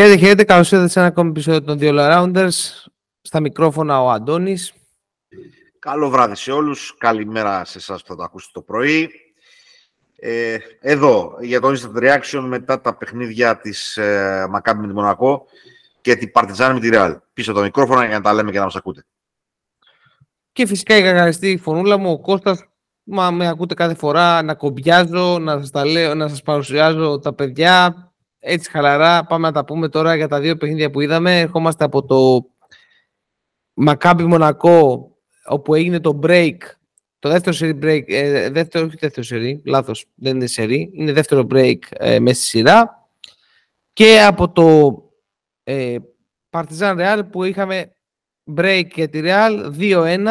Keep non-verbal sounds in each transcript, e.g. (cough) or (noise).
Χαίρετε, χαίρετε. Καλώς ήρθατε σε ένα ακόμη επεισόδιο των δύο Rounders. Στα μικρόφωνα ο Αντώνης. Καλό βράδυ σε όλους. Καλημέρα σε εσάς που θα το ακούσετε το πρωί. Ε, εδώ, για το instant reaction μετά τα παιχνίδια της ε, Μακάμπη με τη Μονακό και την Παρτιζάνη με τη Ρεάλ. Πίσω το μικρόφωνο για να τα λέμε και να μας ακούτε. Και φυσικά η κακαριστή φωνούλα μου, ο Κώστας, μα με ακούτε κάθε φορά να κομπιάζω, να σας, τα λέω, να σας παρουσιάζω τα παιδιά, έτσι χαλαρά πάμε να τα πούμε τώρα για τα δύο παιχνίδια που είδαμε. Ερχόμαστε από το Μακάμπι Μονακό, όπου έγινε το break, το δεύτερο seri break, ε, δεύτερο, όχι δεύτερο seri, λάθος, δεν είναι seri, είναι δεύτερο break ε, μέσα στη σειρά. Και από το ε, Partizan Real που είχαμε break για τη Real 2-1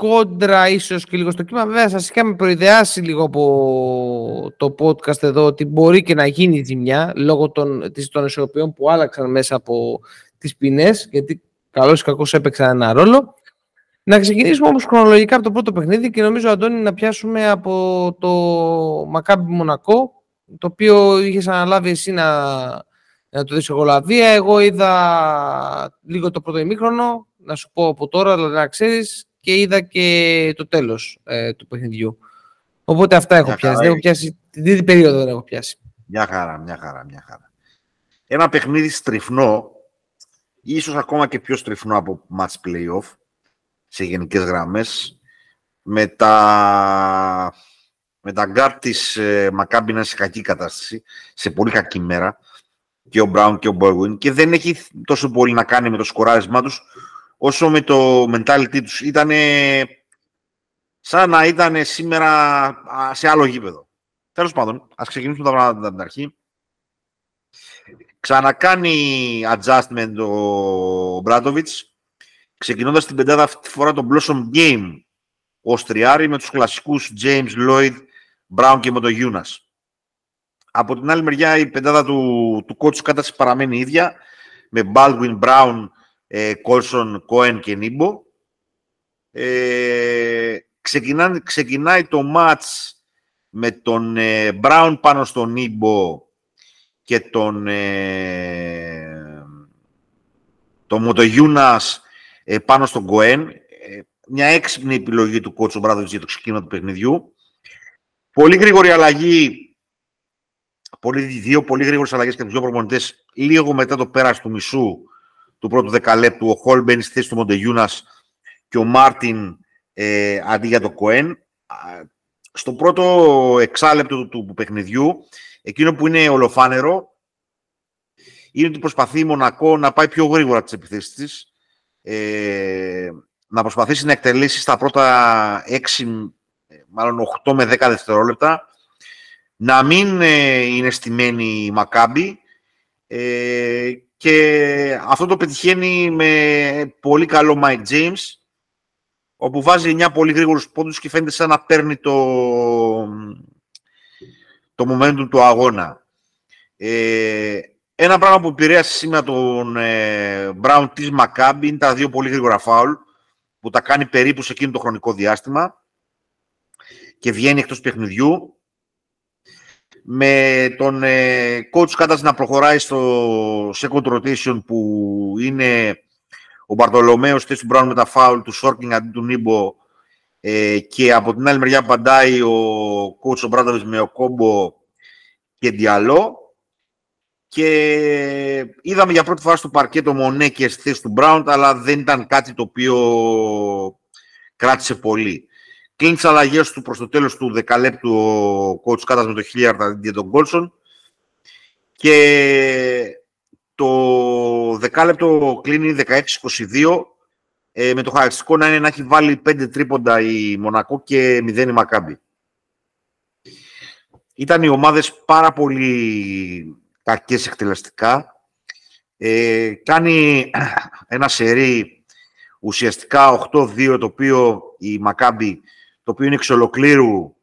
κόντρα ίσως και λίγο στο κύμα. Βέβαια, σας είχαμε προειδεάσει λίγο από το podcast εδώ ότι μπορεί και να γίνει ζημιά λόγω των, των ισορροπιών που άλλαξαν μέσα από τις ποινές, γιατί καλώς ή κακώς έπαιξαν ένα ρόλο. Να ξεκινήσουμε όμως χρονολογικά από το πρώτο παιχνίδι και νομίζω, Αντώνη, να πιάσουμε από το Μακάμπι Μονακό, το οποίο είχες αναλάβει εσύ να, να το δεις εγωλαδία. Εγώ είδα λίγο το πρώτο ημίχρονο, να σου πω από τώρα, δηλαδή να ξέρεις, και είδα και το τέλος ε, του παιχνιδιού. Οπότε αυτά έχω πιάσει. Δεν έχω πιάσει. Την τρίτη περίοδο δεν έχω πιάσει. Μια χαρά, μια χαρά, μια χαρά. Ένα παιχνίδι στριφνό, ίσως ακόμα και πιο στριφνό από ματς playoff, σε γενικές γραμμές, με τα, με τα γκαρ της ε, Μακάμπη σε κακή κατάσταση, σε πολύ κακή μέρα, και ο Μπράουν και ο Μπόλντουιν, και δεν έχει τόσο πολύ να κάνει με το σκοράρισμά τους, όσο με το mentality τους. Ήταν σαν να ήταν σήμερα σε άλλο γήπεδο. Τέλος πάντων, ας ξεκινήσουμε τα πράγματα από την αρχή. Ξανακάνει adjustment ο Μπράτοβιτς, ξεκινώντας την πεντάδα αυτή τη φορά το Blossom Game ο Στριάρη με τους κλασικούς James Lloyd, Brown και με τον Γιούνας. Από την άλλη μεριά η πεντάδα του, του κότσου κάταση παραμένει ίδια, με Baldwin, Brown, ε, Κόλσον, Κόεν και Νίμπο. Ε, ξεκινάει το μάτς με τον ε, Μπράουν πάνω στον Νίμπο και τον, ε, τον Μοτογιούνας ε, πάνω στον Κοέν. Ε, μια έξυπνη επιλογή του κότσου Μπράδοβιτς για το ξεκίνημα του παιχνιδιού. Πολύ γρήγορη αλλαγή πολύ, δύο πολύ γρήγορες αλλαγές και τους δύο προπονητές λίγο μετά το πέρας του μισού του πρώτου δεκαλέπτου. Ο Χολ μπαίνει στη θέση του Μοντεγιούνα και ο Μάρτιν ε, αντί για το Κοέν. Στο πρώτο εξάλεπτο του, του παιχνιδιού, εκείνο που είναι ολοφάνερο, είναι ότι προσπαθεί η Μονακό να πάει πιο γρήγορα τις επιθέσεις της, ε, να προσπαθήσει να εκτελέσει στα πρώτα 6, μάλλον 8 με 10 δευτερόλεπτα, να μην ε, είναι στημένη η Μακάμπη ε, και αυτό το πετυχαίνει με πολύ καλό Mike James, όπου βάζει 9 πολύ γρήγορους πόντους και φαίνεται σαν να παίρνει το, το momentum του αγώνα. Ε, ένα πράγμα που επηρέασε σήμερα τον ε, Brown της Maccabi είναι τα δύο πολύ γρήγορα φάουλ, που τα κάνει περίπου σε εκείνο το χρονικό διάστημα και βγαίνει εκτός παιχνιδιού με τον ε, coach Κάτας να προχωράει στο second rotation που είναι ο Μπαρτολομέος θέση του Μπράουν με τα φάουλ του Σόρκινγκ αντί του Νίμπο ε, και από την άλλη μεριά απαντάει ο coach ο Μπράντοβιτς με ο Κόμπο και Διαλό και είδαμε για πρώτη φορά στο παρκέ το Μονέ στη θέση του Μπράουν αλλά δεν ήταν κάτι το οποίο κράτησε πολύ. Κλείνεις τι αλλαγές του προς το τέλος του δεκαλέπτου ο coach Κάτας με το Χίλιαρντ αντί τον Κόλσον. Και το δεκάλεπτο κλείνει 16-22 ε, με το χαρακτηριστικό να είναι να έχει βάλει 5 τρίποντα η Μονακό και 0 η Μακάμπη. Ήταν οι ομάδες πάρα πολύ κακές εκτελεστικά. Ε, κάνει ένα σερί ουσιαστικά 8-2 το οποίο η Μακάμπη το οποίο είναι εξ ολοκλήρου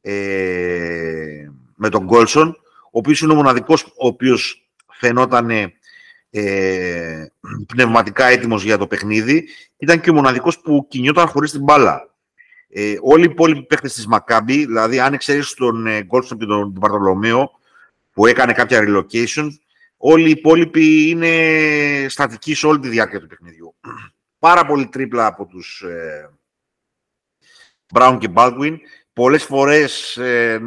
ε, με τον Γκόλσον, ο οποίος είναι ο μοναδικός ο οποίος φαινόταν ε, πνευματικά έτοιμος για το παιχνίδι. Ήταν και ο μοναδικός που κινιόταν χωρίς την μπάλα. Ε, όλοι οι υπόλοιποι παίχτες της Μακάμπη, δηλαδή αν εξαιρέσεις τον ε, Γκόλσον και τον, τον Παρτολομέο, που έκανε κάποια relocation, Όλοι οι υπόλοιποι είναι στατικοί σε όλη τη διάρκεια του παιχνιδιού. Πάρα πολύ τρίπλα από τους ε, Brown και Baldwin. Πολλές φορές ε,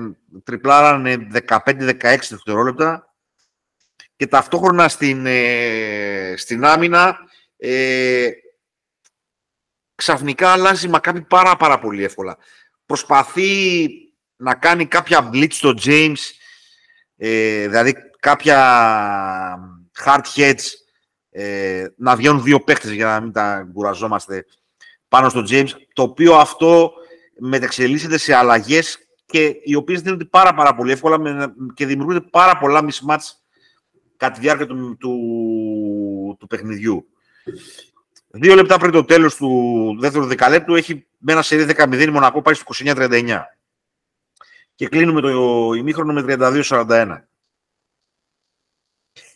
τριπλάρανε 15-16 δευτερόλεπτα και ταυτόχρονα στην, ε, στην άμυνα ε, ξαφνικά αλλάζει Μακάμπι πάρα πάρα πολύ εύκολα. Προσπαθεί να κάνει κάποια blitz στο James, ε, δηλαδή κάποια hard heads, ε, να βγαίνουν δύο παίχτες για να μην τα κουραζόμαστε πάνω στο James, το οποίο αυτό μεταξελίσσεται σε αλλαγές και οι οποίες δίνονται πάρα, πάρα πολύ εύκολα και δημιουργούνται πάρα πολλά mismatch κατά τη διάρκεια του, του, του παιχνιδιού. Δύο λεπτά πριν το τέλος του δεύτερου δεκαλέπτου έχει με ένα σερί 10-0 Μονακό πάει στο 29-39. Και κλείνουμε το ημίχρονο με 32-41.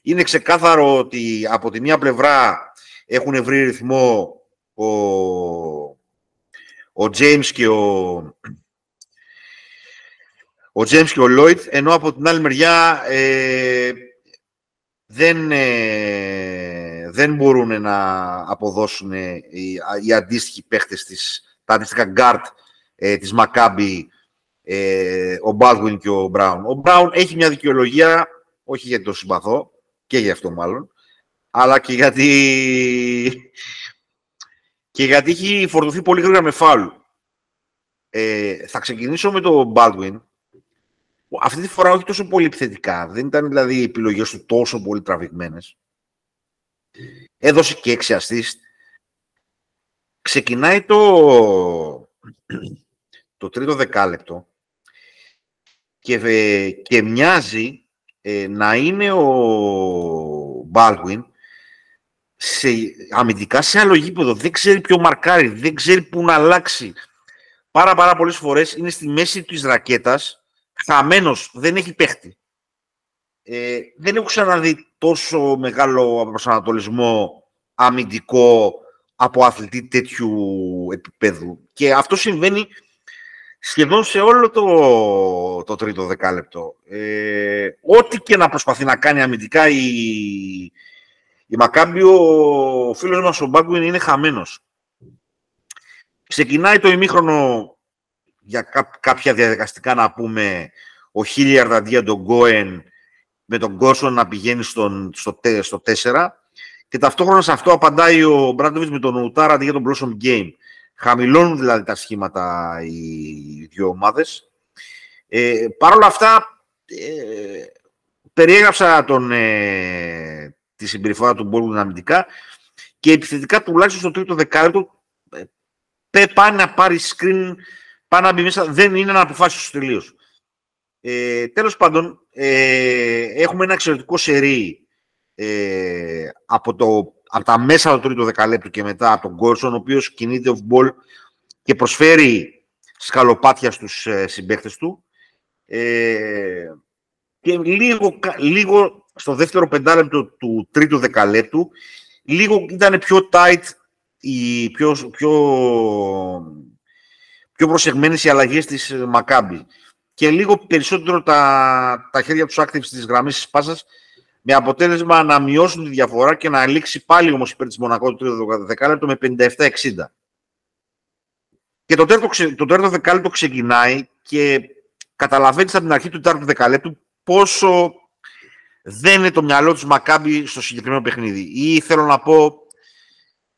Είναι ξεκάθαρο ότι από τη μία πλευρά έχουν βρει ρυθμό ο, ο James και ο, ο James και ο Lloyd, ενώ από την άλλη μεριά ε, δεν, ε, δεν μπορούν να αποδώσουν οι, οι αντίστοιχοι παίχτες της, τα αντίστοιχα guard ε, της Maccabi, ε, ο Baldwin και ο Brown. Ο Brown έχει μια δικαιολογία, όχι γιατί το συμπαθώ, και γι' αυτό μάλλον, αλλά και γιατί, και γιατί έχει φορτωθεί πολύ γρήγορα με φάουλ. Ε, θα ξεκινήσω με τον Baldwin, αυτή τη φορά όχι τόσο πολύ επιθετικά. Δεν ήταν δηλαδή οι επιλογές του τόσο πολύ τραβηγμένες. Έδωσε και έξι αστίστ. Ξεκινάει το, το τρίτο δεκάλεπτο και, και μοιάζει ε, να είναι ο Baldwin σε, αμυντικά σε άλλο γήπεδο. Δεν ξέρει ποιο μαρκάρει, δεν ξέρει πού να αλλάξει. Πάρα πάρα πολλές φορές είναι στη μέση της ρακέτας χαμένος, δεν έχει παίχτη. Ε, δεν έχω ξαναδεί τόσο μεγάλο προσανατολισμό αμυντικό από αθλητή τέτοιου επίπεδου. Και αυτό συμβαίνει σχεδόν σε όλο το, το τρίτο δεκάλεπτο. Ε, ό,τι και να προσπαθεί να κάνει αμυντικά η, η Μακάμπη, ο φίλος μας ο Μπάγκουιν είναι χαμένος. Ξεκινάει το ημίχρονο για κάποια διαδικαστικά να πούμε ο Χίλιαρντ αντί τον Γκόεν με τον Γκόρσον να πηγαίνει στον, στο, στο 4 και ταυτόχρονα σε αυτό απαντάει ο Μπράντοβιτς με τον Ουτάρα αντί για τον Blossom Game. Χαμηλώνουν δηλαδή τα σχήματα οι δύο ομάδες. Ε, Παρ' όλα αυτά, ε, περιέγραψα τον, ε, τη συμπεριφορά του Μπόλου δυναμητικά και επιθετικά τουλάχιστον στο τρίτο δεκάλεπτο ε, πάνε να πάρει screen Πάνω να μπει μέσα, δεν είναι να αποφάσεις τελείως. Ε, τέλος πάντων, ε, έχουμε ένα εξαιρετικό σερί ε, από, το, από τα μέσα του τρίτου δεκαλέπτου και μετά από τον Γκόρσον, ο οποίος κινείται off ball και προσφέρει σκαλοπάτια στους ε, συμπαίκτες του. Ε, και λίγο, λίγο στο δεύτερο πεντάλεπτο του τρίτου δεκαλέπτου, λίγο ήταν πιο tight, η, πιο, πιο, πιο προσεγμένες οι αλλαγές της Μακάμπη και λίγο περισσότερο τα, τα χέρια τους άκρη τη γραμμή της πάσας, με αποτέλεσμα να μειώσουν τη διαφορά και να λήξει πάλι όμως υπέρ της Μονακό το τρίτο δεκάλεπτο με 57-60. Και το τέταρτο, το τέταρτο δεκάλεπτο ξεκινάει και καταλαβαίνεις από την αρχή του τέταρτου δεκαλέπτου πόσο δεν είναι το μυαλό τους Μακάμπι στο συγκεκριμένο παιχνίδι. Ή θέλω να πω,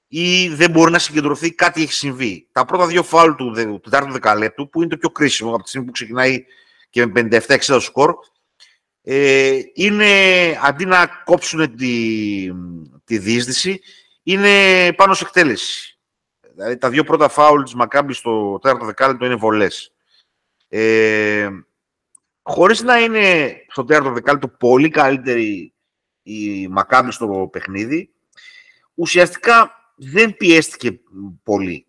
ή δεν μπορεί να συγκεντρωθεί, κάτι έχει συμβεί. Τα πρώτα δύο φάουλ του τετάρτου δεκαλέπτου, που είναι το πιο κρίσιμο από τη στιγμή που ξεκινάει και με 57-60 σκορ, ε, είναι αντί να κόψουν τη, τη διείσδυση, είναι πάνω σε εκτέλεση. Δηλαδή τα δύο πρώτα φάουλ της Μακάμπης στο τέταρτο δεκάλεπτο είναι βολές. Ε, χωρίς να είναι στο τέταρτο δεκάλεπτο πολύ καλύτερη η Μακάμπη στο παιχνίδι, ουσιαστικά δεν πιέστηκε πολύ.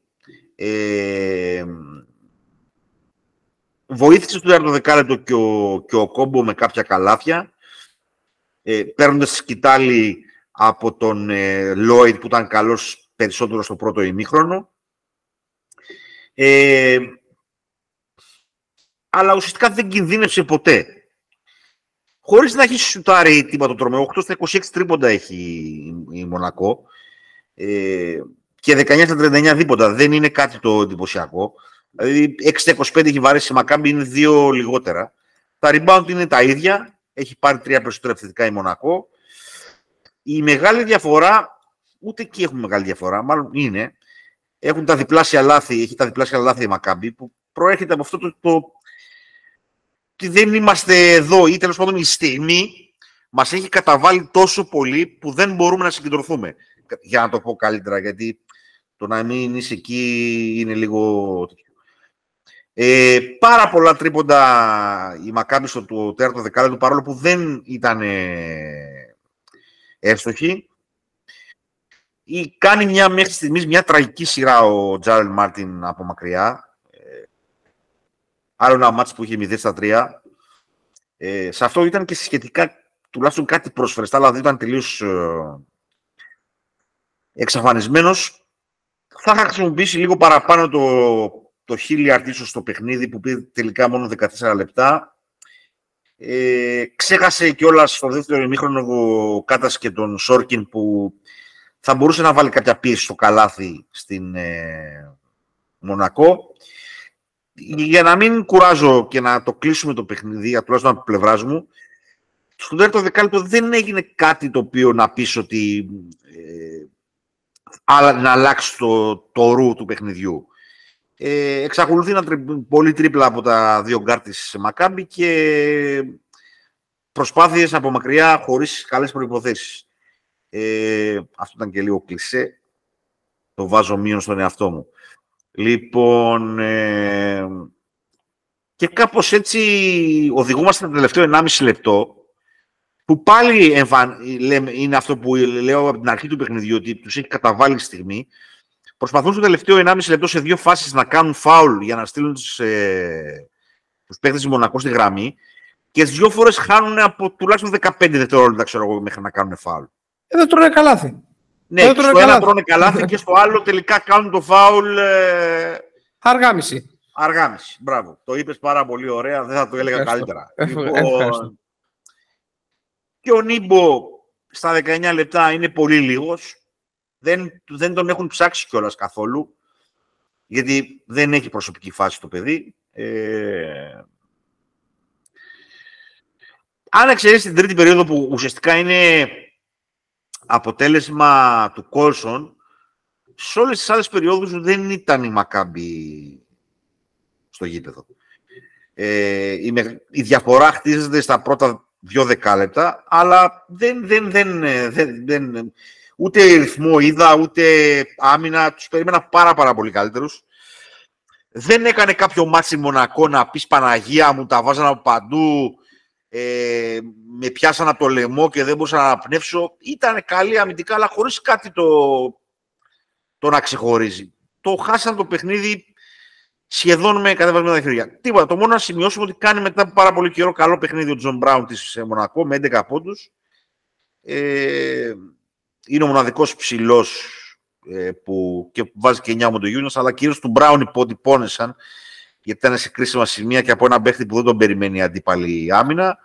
Ε, βοήθησε στο τέταρτο δεκάλεπτο και ο, και ο Κόμπο με κάποια καλάθια, ε, παίρνοντας σκητάλη από τον ε, Λόιτ που ήταν καλός περισσότερο στο πρώτο ημίχρονο. Ε, αλλά ουσιαστικά δεν κινδύνευσε ποτέ. χωρίς να έχει σουτάρει τίποτα το τρομερό. 8 στα 26 τρίποντα έχει η Μονακό ε, και 19 στα 39 δίποτα. Δεν είναι κάτι το εντυπωσιακό. Δηλαδή 6 στα 25 έχει βαρέσει η Μακάμπη, είναι δύο λιγότερα. Τα rebound είναι τα ίδια. Έχει πάρει τρία περισσότερα επιθετικά η Μονακό. Η μεγάλη διαφορά, ούτε εκεί έχουμε μεγάλη διαφορά, μάλλον είναι, έχουν τα διπλάσια λάθη, έχει τα διπλάσια λάθη η Μακάμπη, που προέρχεται από αυτό το, το ότι δεν είμαστε εδώ ή τέλος πάντων η στιγμή μας έχει καταβάλει τόσο πολύ που δεν μπορούμε να συγκεντρωθούμε. Για να το πω καλύτερα, γιατί το να μην είσαι εκεί είναι λίγο. Ε, πάρα πολλά τρίποντα η Μακάμπη στο το τέταρτο δεκάλεπτο παρόλο που δεν ήταν εύστοχη. Ή κάνει μια μέχρι στιγμής μια τραγική σειρά ο Τζάρελ Μάρτιν από μακριά. Άλλο ένα μάτς που είχε 0 στα 3. Ε, σε αυτό ήταν και σχετικά τουλάχιστον κάτι πρόσφερε, αλλά δεν ήταν τελείως ε, εξαφανισμένος. Θα είχα χρησιμοποιήσει λίγο παραπάνω το, το Χίλιαρτ ίσως στο παιχνίδι που πήρε τελικά μόνο 14 λεπτά. Ε, ξέχασε κιόλας στο δεύτερο ημίχρονο ο Κάτας και τον Σόρκιν που θα μπορούσε να βάλει κάποια πίεση στο καλάθι στην ε, Μονακό για να μην κουράζω και να το κλείσουμε το παιχνίδι, τουλάχιστον από πλευράς μου, στο δεύτερο δεκάλεπτο δεν έγινε κάτι το οποίο να πεις ότι ε, να αλλάξεις το, το ρου του παιχνιδιού. Ε, εξακολουθεί να τρι, πολύ ντρίμπλα από τα δύο γκαρ της Μακάμπη και προσπάθειες από μακριά χωρίς καλές προϋποθέσεις. Ε, αυτό ήταν και λίγο κλισέ. Το βάζω μείον στον εαυτό μου. Λοιπόν, ε, και κάπως έτσι οδηγούμαστε το τελευταίο 1,5 λεπτό, που πάλι είναι αυτό που λέω από την αρχή του παιχνιδιού, ότι τους έχει καταβάλει στιγμή. Προσπαθούν στο τελευταίο 1,5 λεπτό σε δύο φάσεις να κάνουν φάουλ για να στείλουν τους, ε, τους παίκτες της Μονακός στη γραμμή και τις δύο φορές χάνουν από τουλάχιστον 15 δευτερόλεπτα, ξέρω εγώ, μέχρι να κάνουν φάουλ. Εδώ τρώνε καλάθι. Ναι, και στο ένα τρώνε καλάθι και στο άλλο τελικά κάνουν το φάουλ. Ε... Αργάμιση. Αργάμιση. Μπράβο. Το είπες πάρα πολύ ωραία. Δεν θα το έλεγα καλύτερα. Λοιπόν, και ο Νίμπο στα 19 λεπτά είναι πολύ λίγος. Δεν, δεν τον έχουν ψάξει κιόλας καθόλου. Γιατί δεν έχει προσωπική φάση το παιδί. Ε... Αν εξαιρέσει την τρίτη περίοδο που ουσιαστικά είναι αποτέλεσμα του Κόλσον, σε όλες τις άλλες περιόδους δεν ήταν η Μακάμπη στο γήπεδο. Ε, η, η, διαφορά χτίζεται στα πρώτα δύο δεκάλεπτα, αλλά δεν, δεν, δεν, ε, δεν, δεν ούτε ρυθμό είδα, ούτε άμυνα. Τους περίμενα πάρα πάρα πολύ καλύτερους. Δεν έκανε κάποιο ματς η Μονακό να πεις Παναγία μου, τα βάζανε από παντού, ε, με πιάσαν από το λαιμό και δεν μπορούσα να αναπνεύσω. Ήταν καλή αμυντικά, αλλά χωρίς κάτι το, το να ξεχωρίζει. Το χάσαν το παιχνίδι σχεδόν με κατεβασμένα χέρια. Τίποτα. Το μόνο να σημειώσουμε ότι κάνει μετά από πάρα πολύ καιρό καλό παιχνίδι ο Τζον Μπράουν της Μονακό με 11 πόντους. Ε, είναι ο μοναδικός ψηλός ε, που και βάζει και 9 ο Μοτεγιούνας, αλλά κυρίως του Μπράουν οι πόντοι πόνεσαν γιατί ήταν σε κρίσιμα σημεία και από ένα παίχτη που δεν τον περιμένει η αντίπαλη άμυνα.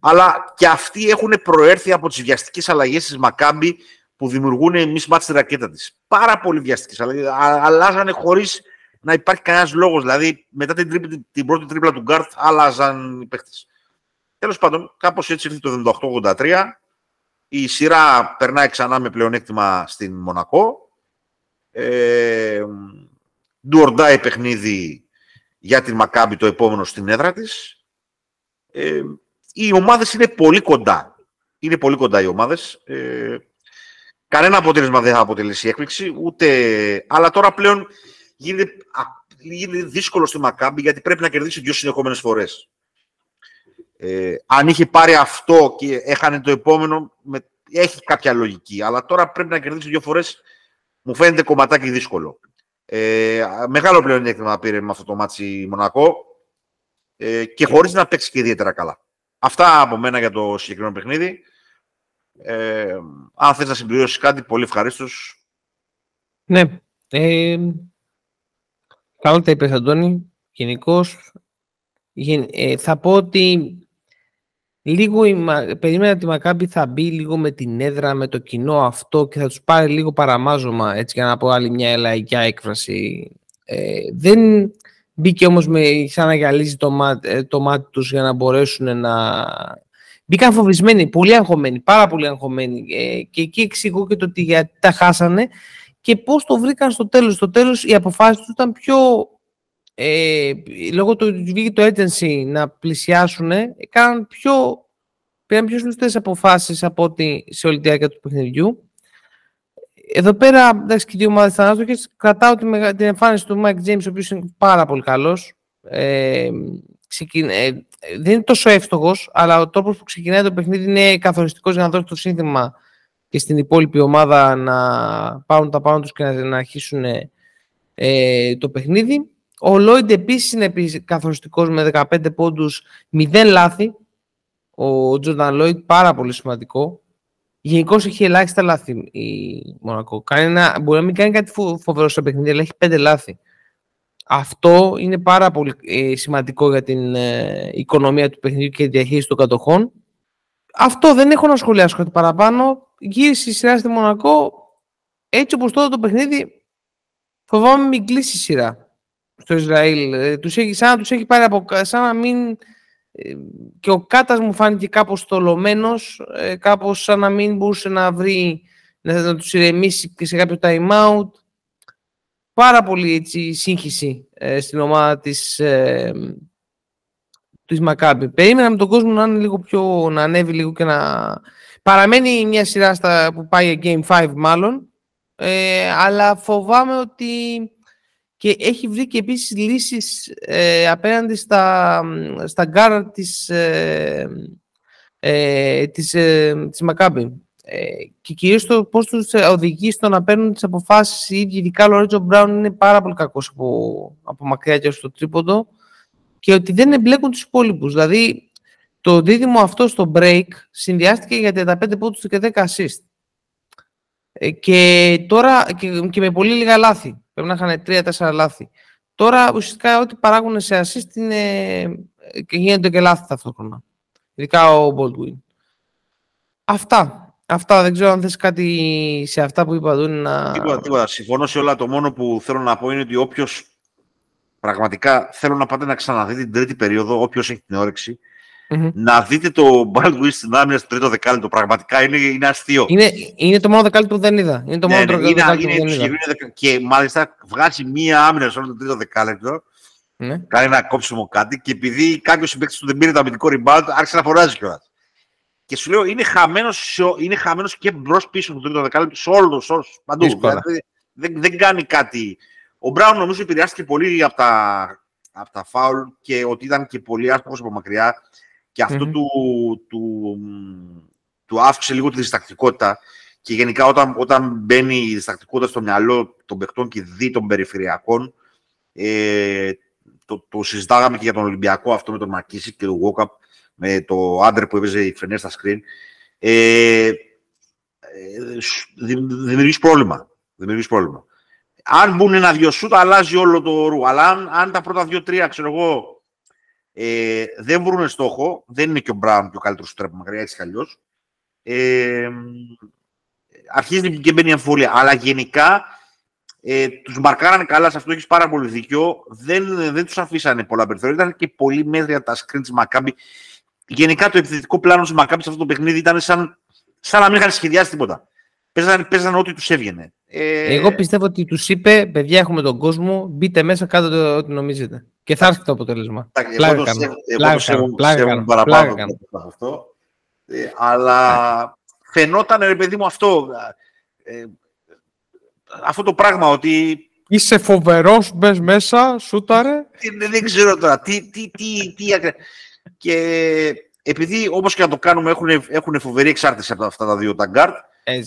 Αλλά και αυτοί έχουν προέρθει από τις βιαστικές αλλαγές της Μακάμπη που δημιουργούν mismatch στη ρακέτα της. Πάρα πολύ βιαστικές αλλαγές. Αλλάζανε χωρίς να υπάρχει κανένας λόγος. Δηλαδή, μετά την, τρίπλη, την πρώτη τρίπλα του Γκάρτ, άλλαζαν οι παίχτες. Τέλος πάντων, κάπως έτσι ήρθε το 78-83. Η σειρά περνάει ξανά με πλεονέκτημα στην Μονακό. Ε, ντουορντάει παιχνίδι για την Μακάμπη το επόμενο στην έδρα της. Ε, οι ομάδες είναι πολύ κοντά. Είναι πολύ κοντά οι ομάδες. Ε, κανένα αποτέλεσμα δεν θα αποτελέσει έκπληξη, ούτε... Αλλά τώρα πλέον γίνεται, γίνεται δύσκολο στη Μακάμπη γιατί πρέπει να κερδίσει δύο συνεχόμενες φορές. Ε, αν είχε πάρει αυτό και έχανε το επόμενο, με, έχει κάποια λογική. Αλλά τώρα πρέπει να κερδίσει δύο φορές, μου φαίνεται κομματάκι δύσκολο. Ε, μεγάλο πλεονέκτημα πήρε με αυτό το ματς η Μονακό ε, και χωρίς να παίξει και ιδιαίτερα καλά. Αυτά από μένα για το συγκεκριμένο παιχνίδι. Ε, αν θες να συμπληρώσεις κάτι, πολύ ευχαρίστως. Ναι. Ε, καλά τα είπες, Αντώνη. Γενικώς, ε, θα πω ότι λίγο περίμενα ότι η Μακάμπη θα μπει λίγο με την έδρα, με το κοινό αυτό και θα τους πάρει λίγο παραμάζωμα, έτσι για να πω άλλη μια ελαϊκιά έκφραση. Ε, δεν μπήκε όμως με, σαν να γυαλίζει το, μά, ε, το μάτι τους για να μπορέσουν να... Μπήκαν φοβισμένοι, πολύ αγχωμένοι, πάρα πολύ αγχωμένοι ε, και εκεί εξηγώ και το ότι γιατί τα χάσανε και πώς το βρήκαν στο τέλος. Στο τέλος οι αποφάσεις τους ήταν πιο ε, λόγω του ότι βγήκε το agency να πλησιάσουν, έκαναν πιο, πήραν πιο σωστές αποφάσεις από ότι σε όλη τη διάρκεια του παιχνιδιού. Εδώ πέρα, εντάξει, και οι δύο ομάδες ήταν άστοχες. Κρατάω την, την εμφάνιση του Mike James, ο οποίος είναι πάρα πολύ καλός. Ε, ε, δεν είναι τόσο εύστοχος, αλλά ο τρόπος που ξεκινάει το παιχνίδι είναι καθοριστικός για να δώσει το σύνθημα και στην υπόλοιπη ομάδα να πάρουν τα πάνω τους και να, να αρχίσουν ε, το παιχνίδι. Ο Λόιντ επίσης είναι καθοριστικός με 15 πόντους, 0 λάθη. Ο Τζορνταν Λόιντ πάρα πολύ σημαντικό. Γενικώς έχει ελάχιστα λάθη η Μονακό. Κάνει ένα, μπορεί να μην κάνει κάτι φοβερό στο παιχνίδι, αλλά έχει 5 λάθη. Αυτό είναι πάρα πολύ ε, σημαντικό για την ε, οικονομία του παιχνιδιού και τη διαχείριση των κατοχών. Αυτό δεν έχω να σχολιάσω κάτι παραπάνω. Γύρισε η σειρά στη Μονακό. Έτσι όπως τώρα το παιχνίδι, φοβάμαι μην κλείσει η σειρά στο Ισραήλ. Ε, τους έχει, σαν να τους έχει πάρει από σαν να μην... Ε, και ο Κάτας μου φάνηκε κάπως θολωμένος, ε, κάπως σαν να μην μπορούσε να βρει, να, να τους ηρεμήσει και σε κάποιο time out. Πάρα πολύ έτσι, σύγχυση στην ομάδα της, ε, της Μακάμπη. Περίμενα με τον κόσμο να είναι λίγο πιο, να ανέβει λίγο και να... Παραμένει μια σειρά στα, που πάει Game 5 μάλλον, αλλά φοβάμαι ότι και έχει βρει και επίσης λύσεις ε, απέναντι στα, στα γκάρα της, ε, ε, της, ε, της Μακάμπη. Ε, και κυρίως το πώς τους οδηγεί στο να παίρνουν τις αποφάσεις οι ίδιοι, ειδικά ο Λορέτζο Μπράουν είναι πάρα πολύ κακός από, από μακριά και στο τρίποντο και ότι δεν εμπλέκουν τους υπόλοιπους. Δηλαδή, το δίδυμο αυτό στο break συνδυάστηκε για 35 πόντους και 10 assist. Ε, και τώρα και, και με πολύ λίγα λάθη. Πρέπει να είχαν τρία-τέσσερα λάθη. Τώρα ουσιαστικά ό,τι παράγουν σε assist είναι και γίνονται και λάθη ταυτόχρονα. Ειδικά ο Baldwin. Αυτά. Αυτά. Δεν ξέρω αν θες κάτι σε αυτά που είπα εδώ να... Τίποτα, τίποτα. Συμφωνώ σε όλα. Το μόνο που θέλω να πω είναι ότι όποιος πραγματικά θέλω να πάτε να ξαναδεί την τρίτη περίοδο, όποιος έχει την όρεξη, Mm-hmm. Να δείτε το Baldwin στην άμυνα στο τρίτο δεκάλεπτο. Πραγματικά είναι, είναι αστείο. Είναι, είναι το μόνο δεκάλεπτο που δεν είδα. Είναι το μόνο ναι, ναι, δεκάλεπτο που δεν είδα. Και μάλιστα βγάζει μία άμυνα σε όλο το τρίτο δεκάλεπτο. Ναι. Κάνει ένα κόψιμο κάτι και επειδή κάποιος συμπαίκτης του δεν πήρε το αμυντικό rebound, άρχισε να φωνάζει κιόλας. Και σου λέω είναι χαμένος είναι χαμένος και μπρος πίσω στο τρίτο δεκάλεπτο σε όλο το παντού. Δηλαδή, δεν, δεν κάνει κάτι. Ο Μπράουν νομίζω επηρεάστηκε πολύ από τα, από τα φάουλ και ότι ήταν και πολύ άσπρος από μακριά και αυτο του, του, του αύξησε λίγο τη διστακτικότητα και γενικά όταν, όταν μπαίνει η διστακτικότητα στο μυαλό των παιχτών και δει των περιφερειακών ε, το, το συζητάγαμε και για τον Ολυμπιακό αυτό με τον Μακίση και τον Walkup με το άντρε που έπαιζε η φρενέ στα screen ε, ε, δημιουργείς πρόβλημα. Δημιουργείς πρόβλημα. Αν μπουν ένα-δυο σούτ, αλλάζει όλο το ρου. Αλλά αν, αν τα πρώτα δύο-τρία, ξέρω εγώ, ε, δεν βρουν στόχο. Δεν είναι και ο Μπράουν και ο καλύτερος του τρέπου μακριά, έτσι κι αλλιώς. Ε, αρχίζει και μπαίνει η αμφιβολία. Αλλά γενικά ε, τους μαρκάρανε καλά, σε αυτό έχεις πάρα πολύ δίκιο. Δεν, δεν τους αφήσανε πολλά περιθώρια. Ήταν και πολύ μέτρια τα screen της Μακάμπη. Γενικά το επιθετικό πλάνο της Μακάμπης σε αυτό το παιχνίδι ήταν σαν, σαν να μην είχαν σχεδιάσει τίποτα. Παίζαν, παίζαν ό,τι τους έβγαινε. Ε... Εγώ πιστεύω ότι τους είπε: Παιδιά, έχουμε τον κόσμο, μπείτε μέσα, κάντε ό,τι νομίζετε. Και θα έρθει το αποτέλεσμα. Πλάκα κάνω. Πλάκα κάνω. Παραπάνω αυτό. Ε, αλλά ναι. φαινόταν, ρε παιδί μου, αυτό. Ε, αυτό το πράγμα ότι... Είσαι φοβερός, μπες μέσα, σούταρε. Δεν, δεν ξέρω τώρα. Τι, τι, τι, τι, και επειδή όπως και να το κάνουμε έχουν, έχουν φοβερή εξάρτηση από αυτά τα δύο τα γκαρντ,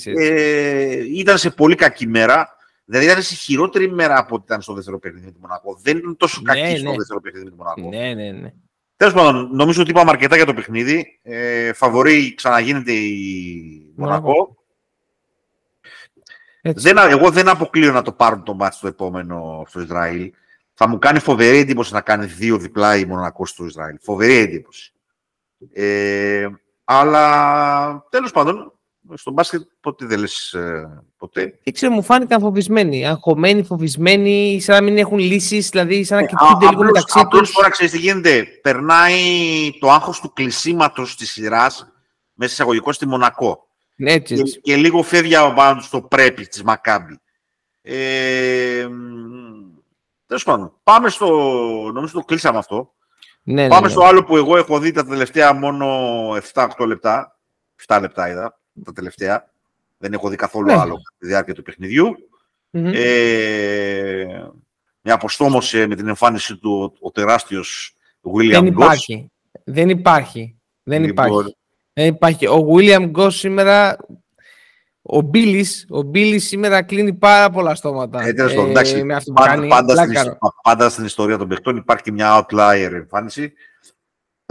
ε, ήταν σε πολύ κακή μέρα. Δηλαδή ήταν σε χειρότερη μέρα από ό,τι ήταν στο δεύτερο παιχνίδι με τη Μονακό. Δεν ήταν τόσο ναι, κακή ναι. στο δεύτερο παιχνίδι με τη Μονακό. Ναι, ναι, ναι. Τέλος πάντων, νομίζω ότι είπαμε αρκετά για το παιχνίδι. Ε, φαβορεί ξαναγίνεται η Μονακό. Δεν, εγώ δεν αποκλείω να το πάρουν το μάτι στο επόμενο στο Ισραήλ. Θα μου κάνει φοβερή εντύπωση να κάνει δύο διπλά η Μονακό στο Ισραήλ. Φοβερή εντύπωση. Ε, αλλά τέλος πάντων, στο μπάσκετ ποτέ δεν λες ε, ποτέ. Δεν ξέρω, μου φάνηκαν φοβισμένοι. Αγχωμένοι, φοβισμένοι, σαν να μην έχουν λύσεις, δηλαδή σαν να ε, κοιτούνται λίγο μεταξύ τους. Απλώς τώρα ξέρεις τι γίνεται. Περνάει το άγχος του κλεισίματος της σειράς μέσα εισαγωγικό στη Μονακό. Ναι, έτσι, έτσι. Και, και, λίγο φεύγει από στο πρέπει της Μακάμπη. Ε, Τέλος πάντων, πάμε στο. Νομίζω το κλείσαμε αυτό. Ναι, ναι πάμε ναι, στο άλλο που εγώ έχω δει τα τελευταία μόνο 7-8 λεπτά. 7 λεπτά είδα τα τελευταία. Δεν έχω δει καθόλου ναι. άλλο τη διάρκεια του παιχνιδιού. Mm-hmm. Ε, μια αποστόμωση με την εμφάνιση του ο τεράστιος William Δεν υπάρχει. Δεν υπάρχει. Δεν λοιπόν, υπάρχει. Δεν υπάρχει. Ο William Goss σήμερα ο Μπίλης ο Μπίλης σήμερα κλείνει πάρα πολλά στόματα. Ε, τέλος, ε, εντάξει, με αυτό πάντα, πάντα, στην, πάντα, στην, ιστορία των παιχτών υπάρχει και μια outlier εμφάνιση.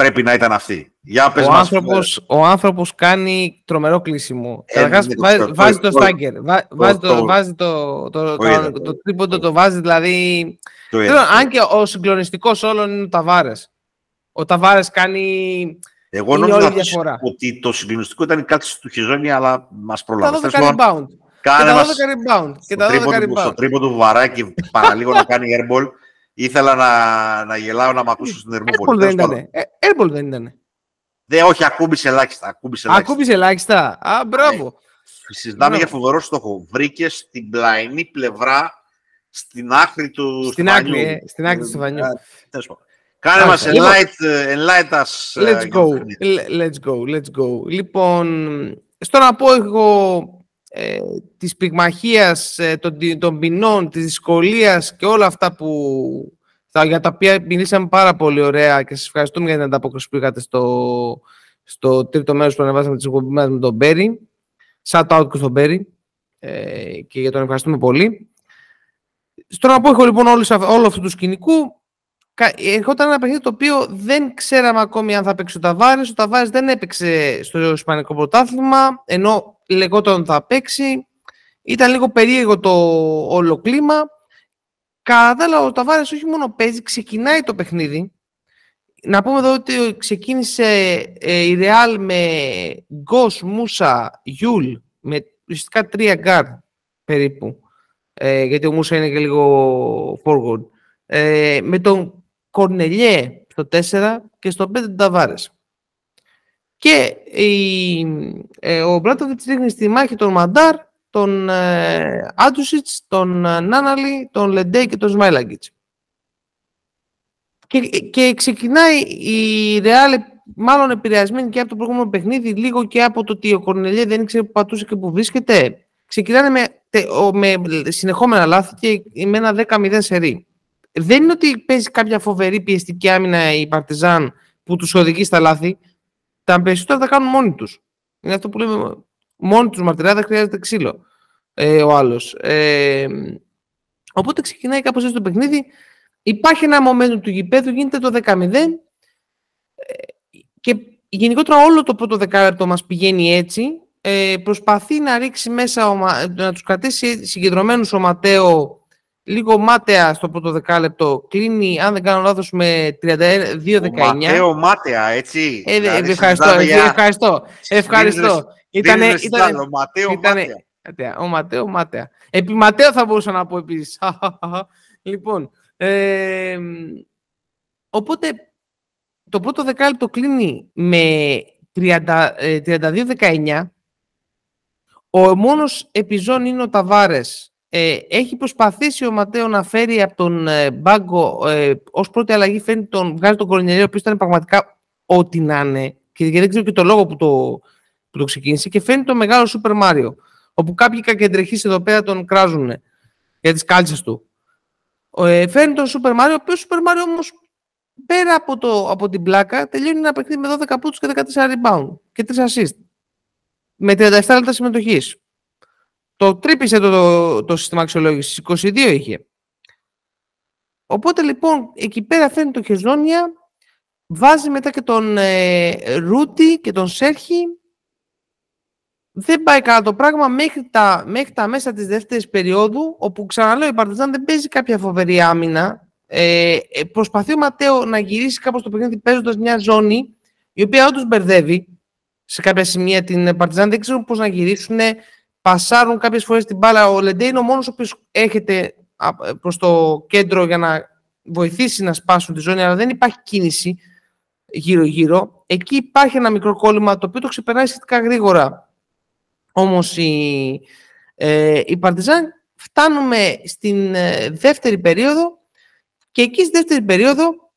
Πρέπει να ήταν αυτή. Για πες ο, μας, άνθρωπος, ε, ο άνθρωπος κάνει τρομερό κλείσιμο. Ε, Καταρχάς βάζει, το, βάζει το, στάγκερ, βάζει το, βάζει το, το, το, το, τρίποντο, το βάζει δηλαδή... αν και ο συγκλονιστικός όλων είναι ο Ταβάρες. Ο Ταβάρες κάνει εγώ νόμιζα ότι το συγκλονιστικό ήταν κάτι του Χιζόνια, αλλά μας προλάβει. Και τα 12 rebound. Κάνε μας rebound. Και τα 12 rebound. Στο τρίπο του βαράκι παραλίγο να κάνει airball. Ήθελα να, να γελάω να μ' ακούσω στην Ερμούπολη. Airball δεν ήταν. Airball δεν ήταν. Δεν, όχι, ακούμπησε ελάχιστα. Ακούμπησε ελάχιστα. Ακούμπησε ελάχιστα. Α, μπράβο. Ε, συζητάμε για φοβερό στόχο. Βρήκε την πλαϊνή πλευρά στην άκρη του στην άκρη, ε, στην άκρη του Στεφανιού. Κάνε μας enlight, enlight us. Let's go, let's go, let's go. Λοιπόν, στο να πω εγώ ε, της πυγμαχίας, ε, των, των ποινών, της δυσκολίας και όλα αυτά που, θα, για τα οποία μιλήσαμε πάρα πολύ ωραία και σας ευχαριστούμε για την ανταπόκριση που είχατε στο, στο τρίτο μέρος που ανεβάσαμε τις εκπομπή μας με τον Μπέρι. Shout out και στον Μπέρι ε, και για τον ευχαριστούμε πολύ. Στο να πω εγώ λοιπόν όλο, όλο αυτού του σκηνικού, ερχόταν ένα παιχνίδι το οποίο δεν ξέραμε ακόμη αν θα παίξει ο Ταβάρη. Ο Ταβάρη δεν έπαιξε στο Ισπανικό πρωτάθλημα, ενώ λεγόταν θα παίξει. Ήταν λίγο περίεργο το όλο κλίμα. Κατά ο Ταβάρη όχι μόνο παίζει, ξεκινάει το παιχνίδι. Να πούμε εδώ ότι ξεκίνησε ε, η Ρεάλ με Γκος, Μούσα, Γιούλ, με ουσιαστικά τρία γκαρ περίπου. Ε, γιατί ο Μούσα είναι και λίγο forward. Ε, με τον Κορνελιέ στο 4 και στο 5 Ταβάρες. Και η, ε, ο Ομπράντοβιτς ρίχνει στη μάχη τον Μαντάρ, τον ε, Άντζουσιτς, τον ε, Νάναλι, τον Λεντέι και τον Σμαΐλαγκιτς. Και, και ξεκινάει η Ρεάλ μάλλον επηρεασμένη και από το προηγούμενο παιχνίδι, λίγο και από το ότι ο Κορνελιέ δεν ήξερε που πατούσε και που βρίσκεται. Ξεκινάνε με, με συνεχόμενα λάθη και με ένα 10-0 σερί δεν είναι ότι παίζει κάποια φοβερή πιεστική άμυνα η Παρτιζάν που τους οδηγεί στα λάθη. Τα περισσότερα τα κάνουν μόνοι τους. Είναι αυτό που λέμε. Μόνοι τους μαρτυρά δεν χρειάζεται ξύλο ε, ο άλλος. Ε, οπότε ξεκινάει κάπως έτσι το παιχνίδι. Υπάρχει ένα momentum του γηπέδου, γίνεται το 10-0 ε, και γενικότερα όλο το πρώτο δεκάλεπτο μας πηγαίνει έτσι. Ε, προσπαθεί να ρίξει μέσα, να τους κρατήσει συγκεντρωμένους ο Ματέο λίγο μάταια στο πρώτο δεκάλεπτο. Κλείνει, αν δεν κάνω λάθος, με 32-19. Ματέο μάταια, έτσι. Ε, δηλαδή, ευχαριστώ, ε, ευχαριστώ. Ευχαριστώ. Ήτανε, ήτανε, ο Ματέο μάταια. Ο Ματέο μάταια. Επί Ματέο θα μπορούσα να πω επίσης. (laughs) λοιπόν, ε, οπότε το πρώτο δεκάλεπτο κλείνει με 32-19. Ε, ο μόνος επιζών είναι ο Ταβάρες ε, έχει προσπαθήσει ο Ματέο να φέρει από τον ε, Μπάγκο ε, ως πρώτη αλλαγή, φέρνει τον, βγάζει τον Κορνιέλιο, ο οποίος ήταν πραγματικά ό,τι να είναι. Και, δεν ξέρω και το λόγο που το, που το ξεκίνησε. Και φέρνει τον μεγάλο Σούπερ Μάριο. Όπου κάποιοι κακεντρεχείς εδώ πέρα τον κράζουν για τις κάλτσες του. Ε, φέρνει τον Σούπερ Μάριο, ο οποίος Σούπερ Μάριο όμως πέρα από, το, από την πλάκα τελειώνει ένα παιχνίδι με 12 πόντους και 14 rebound και 3 assist. Με 37 λεπτά συμμετοχής. Το τρύπησε το, το, το σύστημα αξιολόγησης. 22 είχε. Οπότε λοιπόν εκεί πέρα φαίνεται το Χεζόνια, βάζει μετά και τον ε, Ρούτι και τον Σέρχη. Δεν πάει καλά το πράγμα μέχρι τα, μέχρι τα μέσα της δεύτερης περίοδου, όπου ξαναλέω η Παρτιζάν δεν παίζει κάποια φοβερή άμυνα. Ε, ε, προσπαθεί ο Ματέο να γυρίσει κάπως το παιχνίδι παίζοντας μια ζώνη, η οποία όντως μπερδεύει σε κάποια σημεία την Παρτιζάν. Δεν ξέρουν πώς να γυρίσουν. Πασάρουν κάποιες φορές την μπάλα. Ο Λεντέ είναι ο μόνος ο οποίος έρχεται προς το κέντρο για να βοηθήσει να σπάσουν τη ζώνη, αλλά δεν υπάρχει κίνηση γύρω-γύρω. Εκεί υπάρχει ένα μικρό κόλλημα το οποίο το ξεπερνάει σχετικά γρήγορα. Όμως η, ε, η Παρτιζάν φτάνουμε στην ε, δεύτερη περίοδο και εκεί στη δεύτερη περίοδο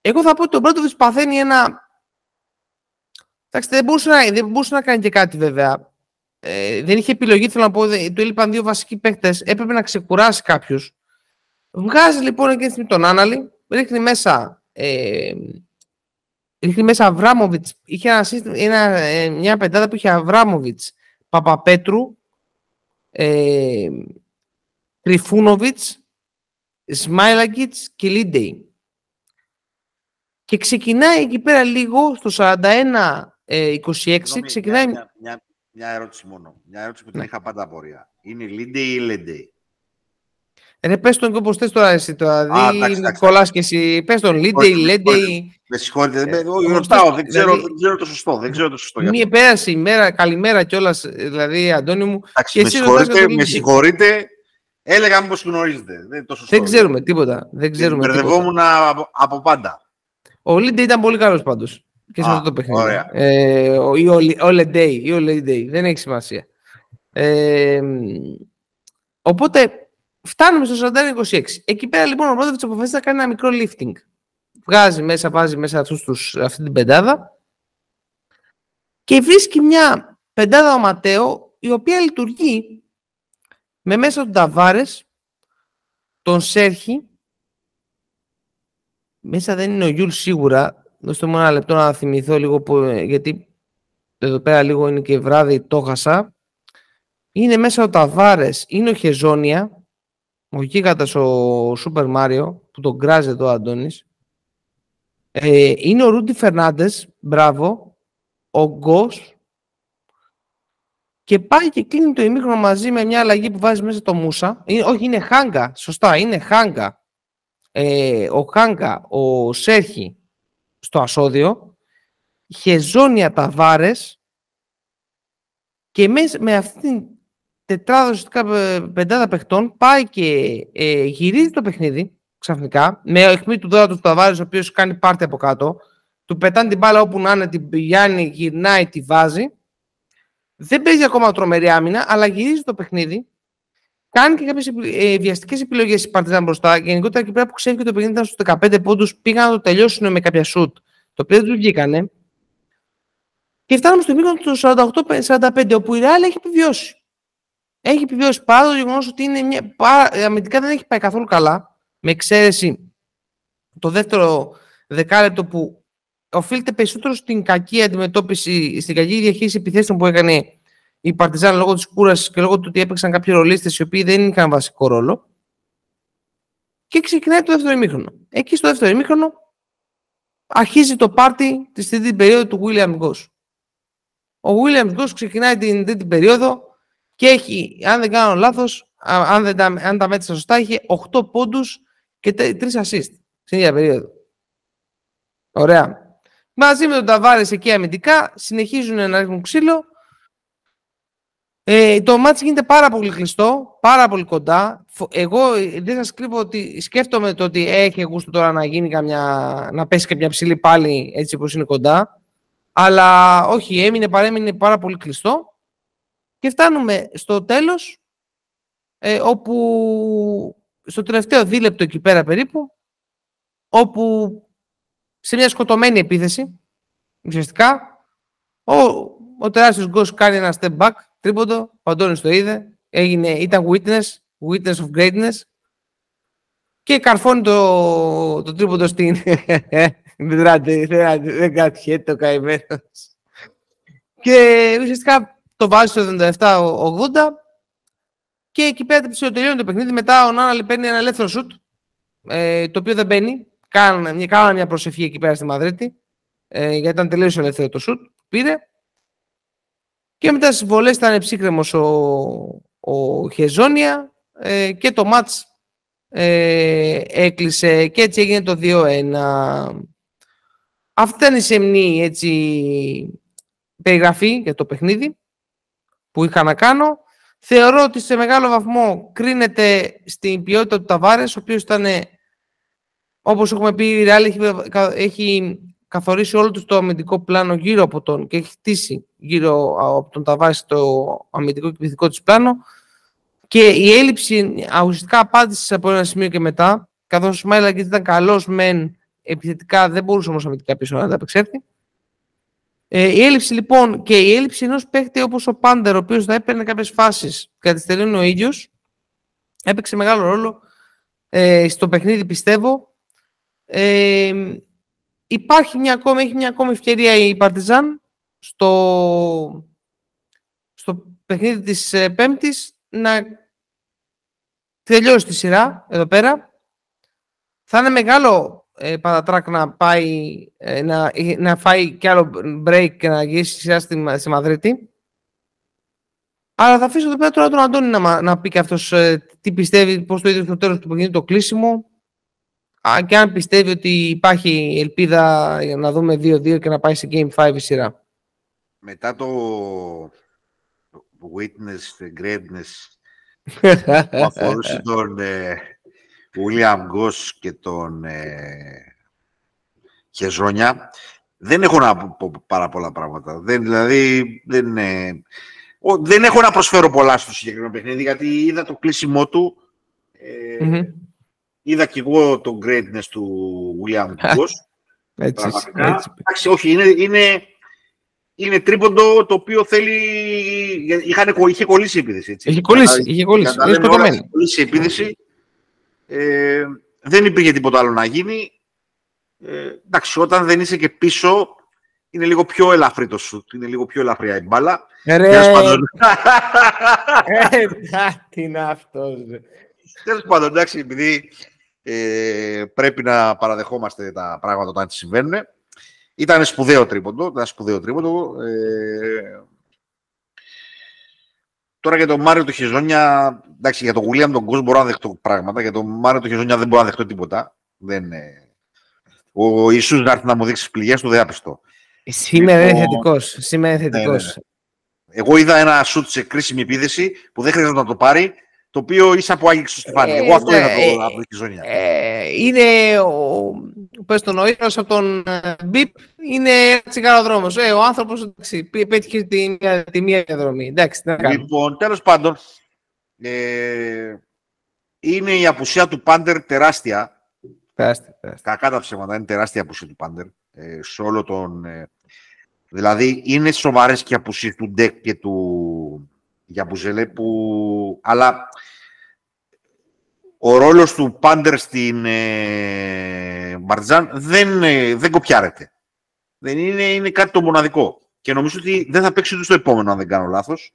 εγώ θα πω ότι ο Μπρόντοβιτς παθαίνει ένα... Εντάξει, δεν μπορούσε, να, δεν μπορούσε να κάνει και κάτι βέβαια. Ε, δεν είχε επιλογή, θέλω να πω, του έλειπαν δύο βασικοί παίχτες, έπρεπε να ξεκουράσει κάποιους. Βγάζει λοιπόν εκείνη τη στιγμή τον Άναλη, ρίχνει μέσα ε, ρίχνει μέσα Αβράμοβιτς. Είχε ένα ένα, ε, μια πεντάδα που είχε Αβράμοβιτς, Παπαπέτρου, ε, Τριφούνοβιτς, Σμάιλαγκιτς και Λίντεϊ. Και ξεκινάει εκεί πέρα λίγο στο 41-26. Ε, ξεκινάει... Μια, μια, μια, ερώτηση μόνο. Μια ερώτηση που την ναι. είχα πάντα απορία. Είναι Λίντεϊ ή Λίντεϊ. Ρε, πες τον και όπως θες τώρα εσύ τώρα. Δηλαδή, κολλάς και εσύ. Πες τον Λεντέι, Λεντέι. Με συγχωρείτε, ε, ρωτάω, δεν ξέρω, δηλαδή, δεν ξέρω το σωστό. Δεν ξέρω το σωστό μία πέρασε η μέρα, καλημέρα κιόλας, δηλαδή, Αντώνη μου. και με, συγχωρείτε, με συγχωρείτε, έλεγα μήπως γνωρίζετε. Δεν, το σωστό, δεν ξέρουμε τίποτα. Δεν ξέρουμε Μπερδευόμουν από, από πάντα. Ο Λεντέι ήταν πολύ καλός πάντως. Και σε αυτό το παιχνίδι. Ωραία. Ε, ή ο Λίντεϊ, δεν έχει σημασία. Ε, οπότε, Φτάνουμε στο 41-26. Εκεί πέρα λοιπόν ο Ρόδοβιτ αποφασίζει να κάνει ένα μικρό lifting. Βγάζει μέσα, βάζει μέσα αυτούς τους, αυτή την πεντάδα και βρίσκει μια πεντάδα ο Ματέο η οποία λειτουργεί με μέσα τον Ταβάρες, τον Σέρχη. Μέσα δεν είναι ο Γιούλ σίγουρα. Δώστε μου ένα λεπτό να θυμηθώ λίγο που, γιατί εδώ πέρα λίγο είναι και βράδυ, το χάσα. Είναι μέσα ο Ταβάρες, είναι ο Χεζόνια ο γίγαντας ο Σούπερ Μάριο, που τον κράζει εδώ ο Αντώνης, ε, είναι ο Ρούντι Φερνάντες, μπράβο, ο Γκος, και πάει και κλείνει το ημίχρονο μαζί με μια αλλαγή που βάζει μέσα το Μούσα. Είναι, όχι, είναι Χάγκα, σωστά, είναι Χάγκα. Ε, ο Χάγκα, ο Σέρχη στο ασώδιο, Χεζόνια Ταβάρες και μέσα με αυτή την τετράδα ουσιαστικά πεντάδα παιχτών πάει και ε, γυρίζει το παιχνίδι ξαφνικά με αιχμή του δώρα του Ταβάρης, ο οποίος κάνει πάρτι από κάτω. Του πετάνε την μπάλα όπου να είναι, την πηγαίνει, γυρνάει, τη βάζει. Δεν παίζει ακόμα τρομερή άμυνα, αλλά γυρίζει το παιχνίδι. Κάνει και κάποιες ε, βιαστικές επιλογές η Παρτιζάν μπροστά. Γενικότερα εκεί πέρα που ξέρει και το παιχνίδι ήταν στους 15 πόντους, πήγαν να το τελειώσουν με κάποια σουτ. Το οποίο δεν τους βγήκανε. Και φτάνουμε στο μήκος του 48-45, όπου η Ρεάλ έχει επιβιώσει έχει επιβιώσει παρά το γεγονός ότι είναι μια, παρά, αμυντικά δεν έχει πάει καθόλου καλά, με εξαίρεση το δεύτερο δεκάλεπτο που οφείλεται περισσότερο στην κακή αντιμετώπιση, στην κακή διαχείριση επιθέσεων που έκανε η Παρτιζάν λόγω της κούρασης και λόγω του ότι έπαιξαν κάποιοι ρολίστες οι οποίοι δεν είχαν βασικό ρόλο. Και ξεκινάει το δεύτερο ημίχρονο. Εκεί στο δεύτερο ημίχρονο αρχίζει το πάρτι της τρίτη περίοδο του William Goss. Ο William Goss ξεκινάει την τρίτη περίοδο και έχει, αν δεν κάνω λάθος, αν, δεν τα, αν τα μέτρησα σωστά, είχε 8 πόντους και 3 assist στην ίδια περίοδο. Ωραία. Μαζί με τον Ταβάρες εκεί αμυντικά συνεχίζουν να ρίχνουν ξύλο. Ε, το μάτς γίνεται πάρα πολύ κλειστό, πάρα πολύ κοντά. Εγώ ε, δεν σας κρύβω ότι σκέφτομαι το ότι έχει γούστο τώρα να γίνει καμιά, να πέσει κάποια ψηλή πάλι έτσι όπως είναι κοντά. Αλλά όχι, έμεινε, παρέμεινε πάρα πολύ κλειστό. Και φτάνουμε στο τέλος, ε, όπου στο τελευταίο δίλεπτο εκεί πέρα περίπου, όπου σε μια σκοτωμένη επίθεση, ουσιαστικά, ο, ο τεράστιος Γκος κάνει ένα step back, τρίποντο, ο Αντώνης το είδε, έγινε, ήταν witness, witness of greatness, και καρφώνει το, το τρίποντο στην... (laughs) δεν κάτσε το καημένος. Και ουσιαστικά το βάζει στο 77-80 και εκεί πέρα τελειώνει το παιχνίδι. Μετά ο Νάναλη παίρνει ένα ελεύθερο σουτ, ε, το οποίο δεν μπαίνει. Κάνανε μια, μια προσευχή εκεί πέρα στη Μαδρίτη, ε, γιατί ήταν τελείως ελεύθερο το σουτ. Πήρε. Και μετά στις βολές ήταν ψύχρεμος ο, ο Χεζόνια ε, και το μάτς ε, έκλεισε και έτσι έγινε το 2-1. Αυτή ήταν η σεμνή έτσι, περιγραφή για το παιχνίδι που είχα να κάνω. Θεωρώ ότι σε μεγάλο βαθμό κρίνεται στην ποιότητα του Ταβάρες, ο οποίος ήταν, όπως έχουμε πει, η Real έχει, έχει καθορίσει όλο τους το αμυντικό πλάνο γύρω από τον και έχει χτίσει γύρω από τον Ταβάρες το αμυντικό και πληθυντικό της πλάνο και η έλλειψη ουσιαστικά απάντησε από ένα σημείο και μετά, καθώς ο Σμάιλαγκ ήταν καλός μεν επιθετικά, δεν μπορούσε όμως αμυντικά πίσω να ανταπεξέλθει. Ε, η έλλειψη λοιπόν και η έλλειψη ενός παίχτη όπως ο Πάντερ, ο οποίος θα έπαιρνε κάποιες φάσεις καθυστερούν ο ίδιος, έπαιξε μεγάλο ρόλο ε, στο παιχνίδι, πιστεύω. Ε, υπάρχει μια ακόμη, έχει μια ακόμη ευκαιρία η Παρτιζάν στο, στο παιχνίδι της ε, Πέμπτης να τελειώσει τη σειρά εδώ πέρα. Θα είναι μεγάλο ε, Πατατράκ να πάει ε, να, να φάει κι άλλο break και να γυρίσει σειρά στη, στη Μαδρίτη. Αλλά θα αφήσω εδώ πέρα τώρα τον Αντώνη να, να πει και αυτός ε, τι πιστεύει, πώς το είδε στο τέλος του παιχνιδιού το κλείσιμο α, και αν πιστεύει ότι υπάρχει ελπίδα για να δούμε 2-2 και να πάει σε Game 5 η σειρά. Μετά το witness, greatness που αφορούσε (laughs) τον, ε, William Γκος και τον ε, Χεζόνια. Δεν έχω να πω πάρα πολλά πράγματα. Δεν, δηλαδή, δεν, ε, δεν έχω να προσφέρω πολλά στο συγκεκριμένο παιχνίδι, γιατί είδα το κλείσιμό του. Ε, mm-hmm. Είδα και εγώ το greatness του William Γκος. έτσι, έτσι. όχι, είναι, είναι, είναι τρίποντο το οποίο θέλει... Είχαν, είχε κολλήσει η επίδυση. Έτσι. Είχε κολλήσει, είχε κολλήσει. Είναι κολλήσει η επίδυση ε, δεν υπήρχε τίποτα άλλο να γίνει. Ε, εντάξει, όταν δεν είσαι και πίσω, είναι λίγο πιο ελαφρύ το σουτ, είναι λίγο πιο ελαφριά η μπάλα. Ρε! Ε, τι είναι αυτός. Τέλος πάντων, εντάξει, επειδή ε, πρέπει να παραδεχόμαστε τα πράγματα όταν συμβαίνουν. Ήταν σπουδαίο τρίποντο, ήταν σπουδαίο τρίποντο. Ε, Τώρα για τον Μάριο του Χεζόνια, εντάξει, για τον Γουλίαμ τον κόσμο μπορώ να δεχτώ πράγματα. Για τον Μάριο του Χεζόνια δεν μπορώ να δεχτώ τίποτα. Δεν, ε... Ο Ιησούς να έρθει να μου δείξει τις πληγές του, δεν απιστώ. Σήμερα είναι θετικός. Σήμερα είναι θετικό. Ναι, ναι, ναι. Εγώ είδα ένα σουτ σε κρίσιμη επίδεση που δεν χρειάζεται να το πάρει το οποίο ίσα που άγγιξε στο στεφάνι. Εγώ αυτό είδα ε, από τη ζώνη. Ε, είναι ο, πες τον, ο ήρωας από τον Μπιπ είναι τσιγαροδρόμος. Ε, ο άνθρωπος εντάξει, πέτυχε τη, μία, τη μία διαδρομή. Εντάξει, λοιπόν, τέλος πάντων, ε, είναι η απουσία του Πάντερ τεράστια. Τεράστια, τεράστια. Κακά τα ψέματα, είναι τεράστια απουσία του Πάντερ. Ε, σε όλο τον... Ε, δηλαδή, είναι σοβαρές και απουσίες του Ντεκ και του για Μπουζελέ που... Αλλά ο ρόλος του Πάντερ στην ε, Μπαρτζάν δεν, ε, δεν κοπιάρεται. Δεν είναι, είναι κάτι το μοναδικό. Και νομίζω ότι δεν θα παίξει ούτε στο επόμενο, αν δεν κάνω λάθος.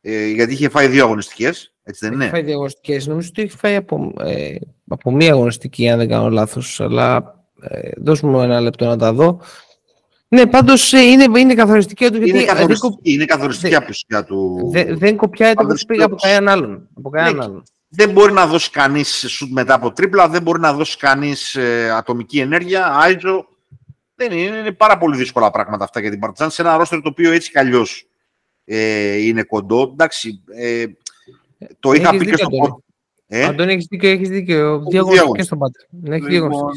Ε, γιατί είχε φάει δύο αγωνιστικές, έτσι δεν είναι; Έχει φάει δύο αγωνιστικές. Νομίζω ότι έχει φάει από, ε, από μία αγωνιστική, αν δεν κάνω λάθος. Αλλά ε, δώσ' μου ένα λεπτό να τα δω. Ναι, πάντως ε, είναι, είναι καθοριστική του. Είναι καθοριστική, είναι καθοριστική απουσία του. Δεν, δεν κοπιάει το πήγα από κανέναν άλλον. Από κανέναν ναι, άλλον. Δεν μπορεί να δώσει κανείς σουτ μετά από τρίπλα, δεν μπορεί να δώσει κανείς ε, ατομική ενέργεια. Άιτζο. Δεν είναι, είναι πάρα πολύ δύσκολα πράγματα αυτά για την Παρτιζάν σε ένα ρόστερ το οποίο έτσι κι αλλιώς ε, είναι κοντό. Εντάξει, ε, το είχα πει και στο podcast. Ε; Αντώνη, έχεις δίκιο, έχεις δίκιο. Δύο και στον Πάντερ. Λοιπόν,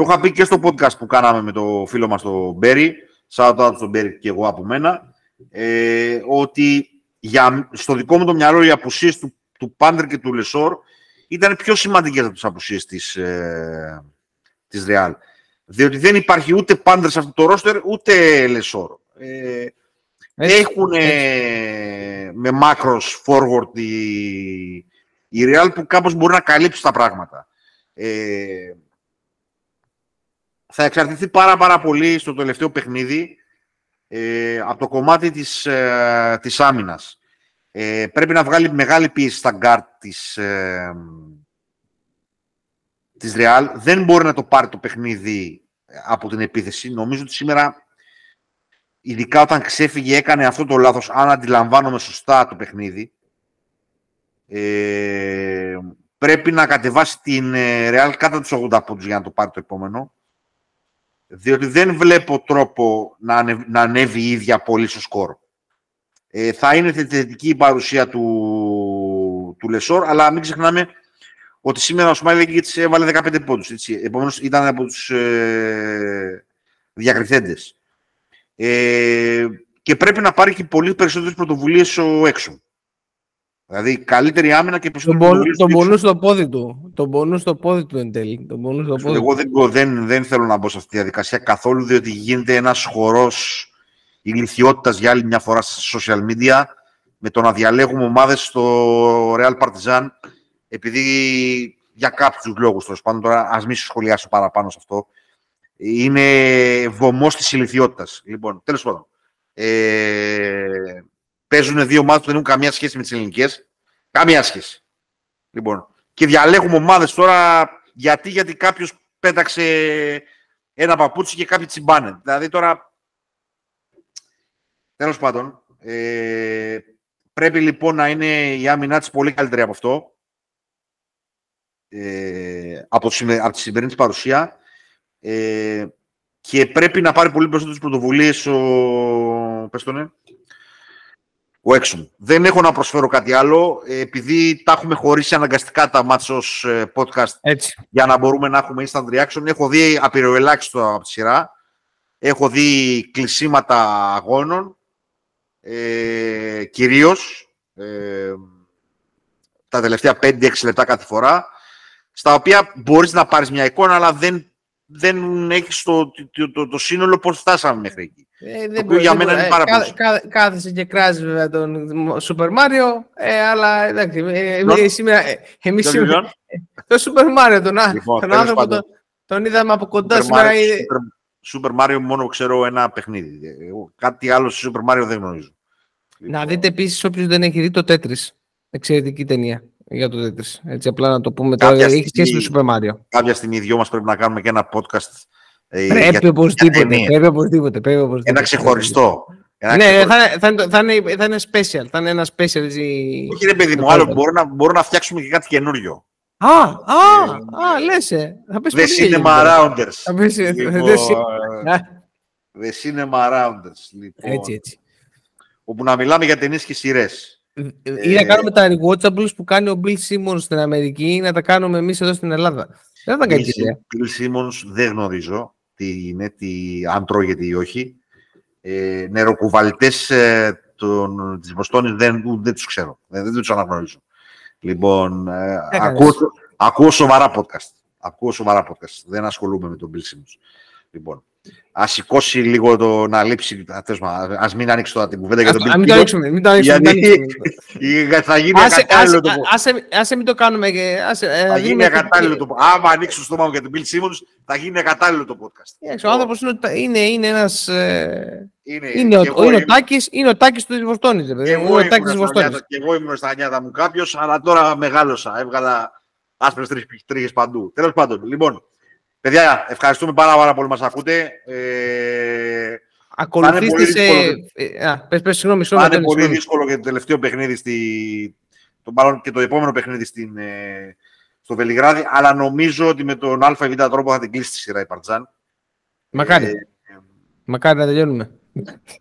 το είχα πει και στο podcast που κάναμε με το φίλο μας τον Μπέρι, shout out στον Μπέρι και εγώ από μένα, ε, ότι για, στο δικό μου το μυαλό οι απουσίες του, του Πάντερ και του Λεσόρ ήταν πιο σημαντικές από τις απουσίες της, ε, της Real. Διότι δεν υπάρχει ούτε Πάντερ σε αυτό το ρόστερ, ούτε Λεσόρ. Ε, έχουν με μάκρος forward η, η Real που κάπως μπορεί να καλύψει τα πράγματα. Ε, θα εξαρτηθεί πάρα πάρα πολύ στο τελευταίο παιχνίδι ε, από το κομμάτι της, ε, της άμυνας. Ε, πρέπει να βγάλει μεγάλη πίεση στα γκάρτ της, ε, της Real. Δεν μπορεί να το πάρει το παιχνίδι από την επίθεση. Νομίζω ότι σήμερα, ειδικά όταν ξέφυγε, έκανε αυτό το λάθος, αν αντιλαμβάνομαι σωστά το παιχνίδι. Ε, πρέπει να κατεβάσει την Real κάτω τους 80 πόντους για να το πάρει το επόμενο. Διότι δεν βλέπω τρόπο να, ανε, να ανέβει η ίδια πολύ στο σκορ. Ε, θα είναι θετική η παρουσία του, του Λεσόρ, αλλά μην ξεχνάμε ότι σήμερα ο Σμάιλ έβαλε 15 πόντους. Έτσι. Επομένως ήταν από τους ε, διακριθέντες. Ε, και πρέπει να πάρει και πολύ περισσότερες πρωτοβουλίες ο έξω. Δηλαδή καλύτερη άμυνα και περισσότερη Τον, τον πονού στο πόδι του. Τον πονού στο πόδι του εν τέλει. Τον πονού στο πόδι Εγώ δεν, δεν, δεν θέλω να μπω σε αυτή τη διαδικασία καθόλου, διότι γίνεται ένας χορός ηλικιότητας για άλλη μια φορά στα social media με το να διαλέγουμε ομάδες στο Real Partizan επειδή για κάποιους λόγους τέλος πάντων, τώρα ας μην σχολιάσω παραπάνω σε αυτό, είναι βωμός της ηλικιότητας. Λοιπόν, τέλος πάντων, ε, παίζουν δύο ομάδες που δεν έχουν καμία σχέση με τις ελληνικές. Καμία σχέση. Λοιπόν, και διαλέγουμε ομάδες τώρα γιατί, γιατί κάποιος πέταξε ένα παπούτσι και κάποιοι τσιμπάνε. Δηλαδή τώρα, τέλος πάντων, ε, πρέπει λοιπόν να είναι η άμυνά της πολύ καλύτερη από αυτό. Ε, από, από τη σημερινή παρουσία. Ε, και πρέπει να πάρει πολύ περισσότερες πρωτοβουλίες ο, πες το, ναι, ο Έξουμ. Δεν έχω να προσφέρω κάτι άλλο, ε, επειδή τα έχουμε χωρίσει αναγκαστικά τα μάτς ως ε, podcast Έτσι. για να μπορούμε να έχουμε instant reaction. Έχω δει απειροελάχιστο από τη σειρά. Έχω δει κλεισίματα αγώνων, ε, κυρίως ε, τα τελευταία 5-6 λεπτά κάθε φορά, στα οποία μπορείς να πάρεις μια εικόνα, αλλά δεν δεν έχεις το, το, το, το, σύνολο πώς φτάσαμε μέχρι εκεί. Ε, δεν μπορεί, για μένα είναι πάρα πολύ. Κά, κάθεσαι και κράζεις βέβαια τον Super Mario, ε, αλλά εντάξει, ε, ε σήμερα, ε, εμείς σήμερα, το Super Mario, τον, λοιπόν, τον άνθρωπο, τον, τον είδαμε από κοντά Super σήμερα. Mario, Super, Mario μόνο ξέρω ένα παιχνίδι. Κάτι άλλο στο Super Mario δεν γνωρίζω. Να δείτε επίσης όποιος δεν έχει δει το Tetris. Εξαιρετική ταινία για το Tetris. Έτσι απλά να το πούμε τώρα. Έχεις σχέση με το Super Mario. Κάποια στιγμή οι δυο μας πρέπει να κάνουμε και ένα podcast ε, πρέπει, για, οπωσδήποτε, πρέπει οπωσδήποτε. Πρέπει οπωσδήποτε. Ένα ξεχωριστό. Ένα ναι, ξεχωριστό. Θα, θα, θα, είναι, θα είναι special. Θα είναι ένα special. Όχι ρε παιδί μου, άλλο μπορούμε να, μπορούμε να φτιάξουμε και κάτι καινούριο. Α, α, α, λες, ε. Θα πες The Cinema Rounders. Θα πες, λοιπόν, The Cinema Rounders. Λοιπόν, έτσι, έτσι. Όπου να μιλάμε για ταινίες και σειρές. Ή να κάνουμε τα rewatchables που κάνει ο Bill Simmons στην Αμερική ή να τα κάνουμε εμείς εδώ στην Ελλάδα. Δεν θα κάνει ιδέα. Bill Simmons δεν γνωρίζω τι είναι, τι, αν τρώγεται ή όχι. Ε, νεροκουβαλτές ε, της Βοστόνης δεν, δεν τους ξέρω. Δεν, δεν τους αναγνωρίζω. Λοιπόν, ε, ακούω, ακούω σοβαρά podcast. Ακούω σοβαρά podcast. Δεν ασχολούμαι με τον Bill Simmons. Λοιπόν, Α σηκώσει λίγο το να λείψει. Α μην ανοίξει τώρα την κουβέντα για τον Μην το ανοίξουμε. Μην το ανοίξουμε. Γιατί θα γίνει ακατάλληλο το Άσε μην το κάνουμε. Ε, θα γίνει ακατάλληλο το Άμα ανοίξει το στόμα μου για τον Bill Simmons, θα γίνει ακατάλληλο το podcast. Ο άνθρωπος είναι ένας. Είναι ο Τάκη είναι ο Τάκης του Βοστόνη. Και εγώ ήμουν στα νιάτα μου κάποιος, αλλά τώρα μεγάλωσα. Έβγαλα άσπρες τρίχε παντού. Τέλος πάντων, λοιπόν, Παιδιά, ευχαριστούμε πάρα, πάρα πολύ που μας ακούτε. Ε, Ακολουθήστε σε... Ε, πες, πες, συγγνώμη, συγγνώμη. Είναι πολύ δύσκολο και το τελευταίο παιχνίδι, στη... το, μάλλον και το επόμενο παιχνίδι στην, ε, στο Βελιγράδι, αλλά νομίζω ότι με τον ΑΒ τρόπο θα την κλείσει τη σειρά η Παρτζάν. Μακάρι. Ε, Μακάρι να τελειώνουμε.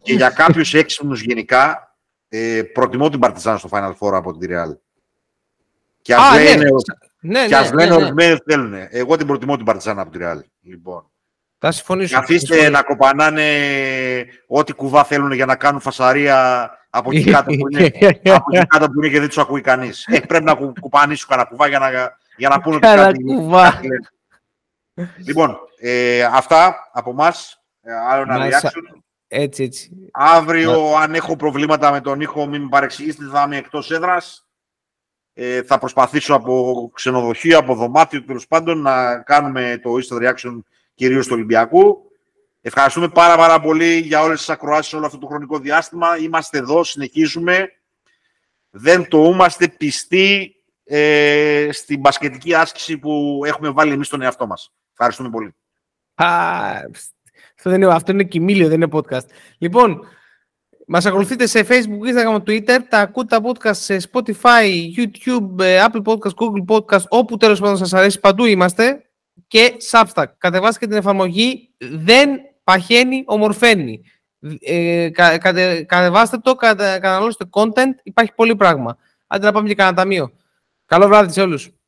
Και για κάποιους έξυπνους γενικά, ε, προτιμώ την Παρτιζάν στο Final Four από την Real. Και ας ναι. λένε, ναι, και ας ναι, λένε ναι, ορισμένοι θέλουν. Εγώ την προτιμώ την Παρτιζάν από τη Ρεάλ. Λοιπόν. Θα συμφωνήσω. Αφήστε να κοπανάνε ό,τι κουβά θέλουν για να κάνουν φασαρία από εκεί κάτω που είναι, (laughs) από εκεί κάτω που είναι και δεν τους ακούει κανείς. ε, πρέπει να κουπανίσουν κανένα κουβά για να, για να πούνε ότι κάτι. Κουβά. λοιπόν, ε, αυτά από εμά. Ε, άλλο ένα reaction. Έτσι, έτσι. Αύριο, αν έχω προβλήματα με τον ήχο, μην με παρεξηγήσετε, θα είμαι εκτός έδρας. Ε, θα προσπαθήσω από ξενοδοχείο, από δωμάτιο τέλος πάντων να κάνουμε το instant reaction κυρίως του Ολυμπιακού. Ευχαριστούμε πάρα πάρα πολύ για όλες τις ακροάσεις όλο αυτό το χρονικό διάστημα. Είμαστε εδώ, συνεχίζουμε. Δεν το είμαστε πιστοί ε, στην μπασκετική άσκηση που έχουμε βάλει εμείς στον εαυτό μας. Ευχαριστούμε πολύ. αυτό, δεν είναι, αυτό είναι κοιμήλιο, δεν είναι podcast. Λοιπόν, μας ακολουθείτε σε Facebook, Instagram, Twitter. Τα ακούτε τα podcast σε Spotify, YouTube, ε, Apple Podcast, Google Podcast, όπου τέλος πάντων σας αρέσει. Παντού είμαστε. και Substack. Κατεβάστε και την εφαρμογή. Δεν παχαίνει, ομορφαίνει. Ε, κα, κατε, κατεβάστε το, κατε, καταναλώστε content. Υπάρχει πολύ πράγμα. Άντε να πάμε και κανένα ταμείο. Καλό βράδυ σε όλους.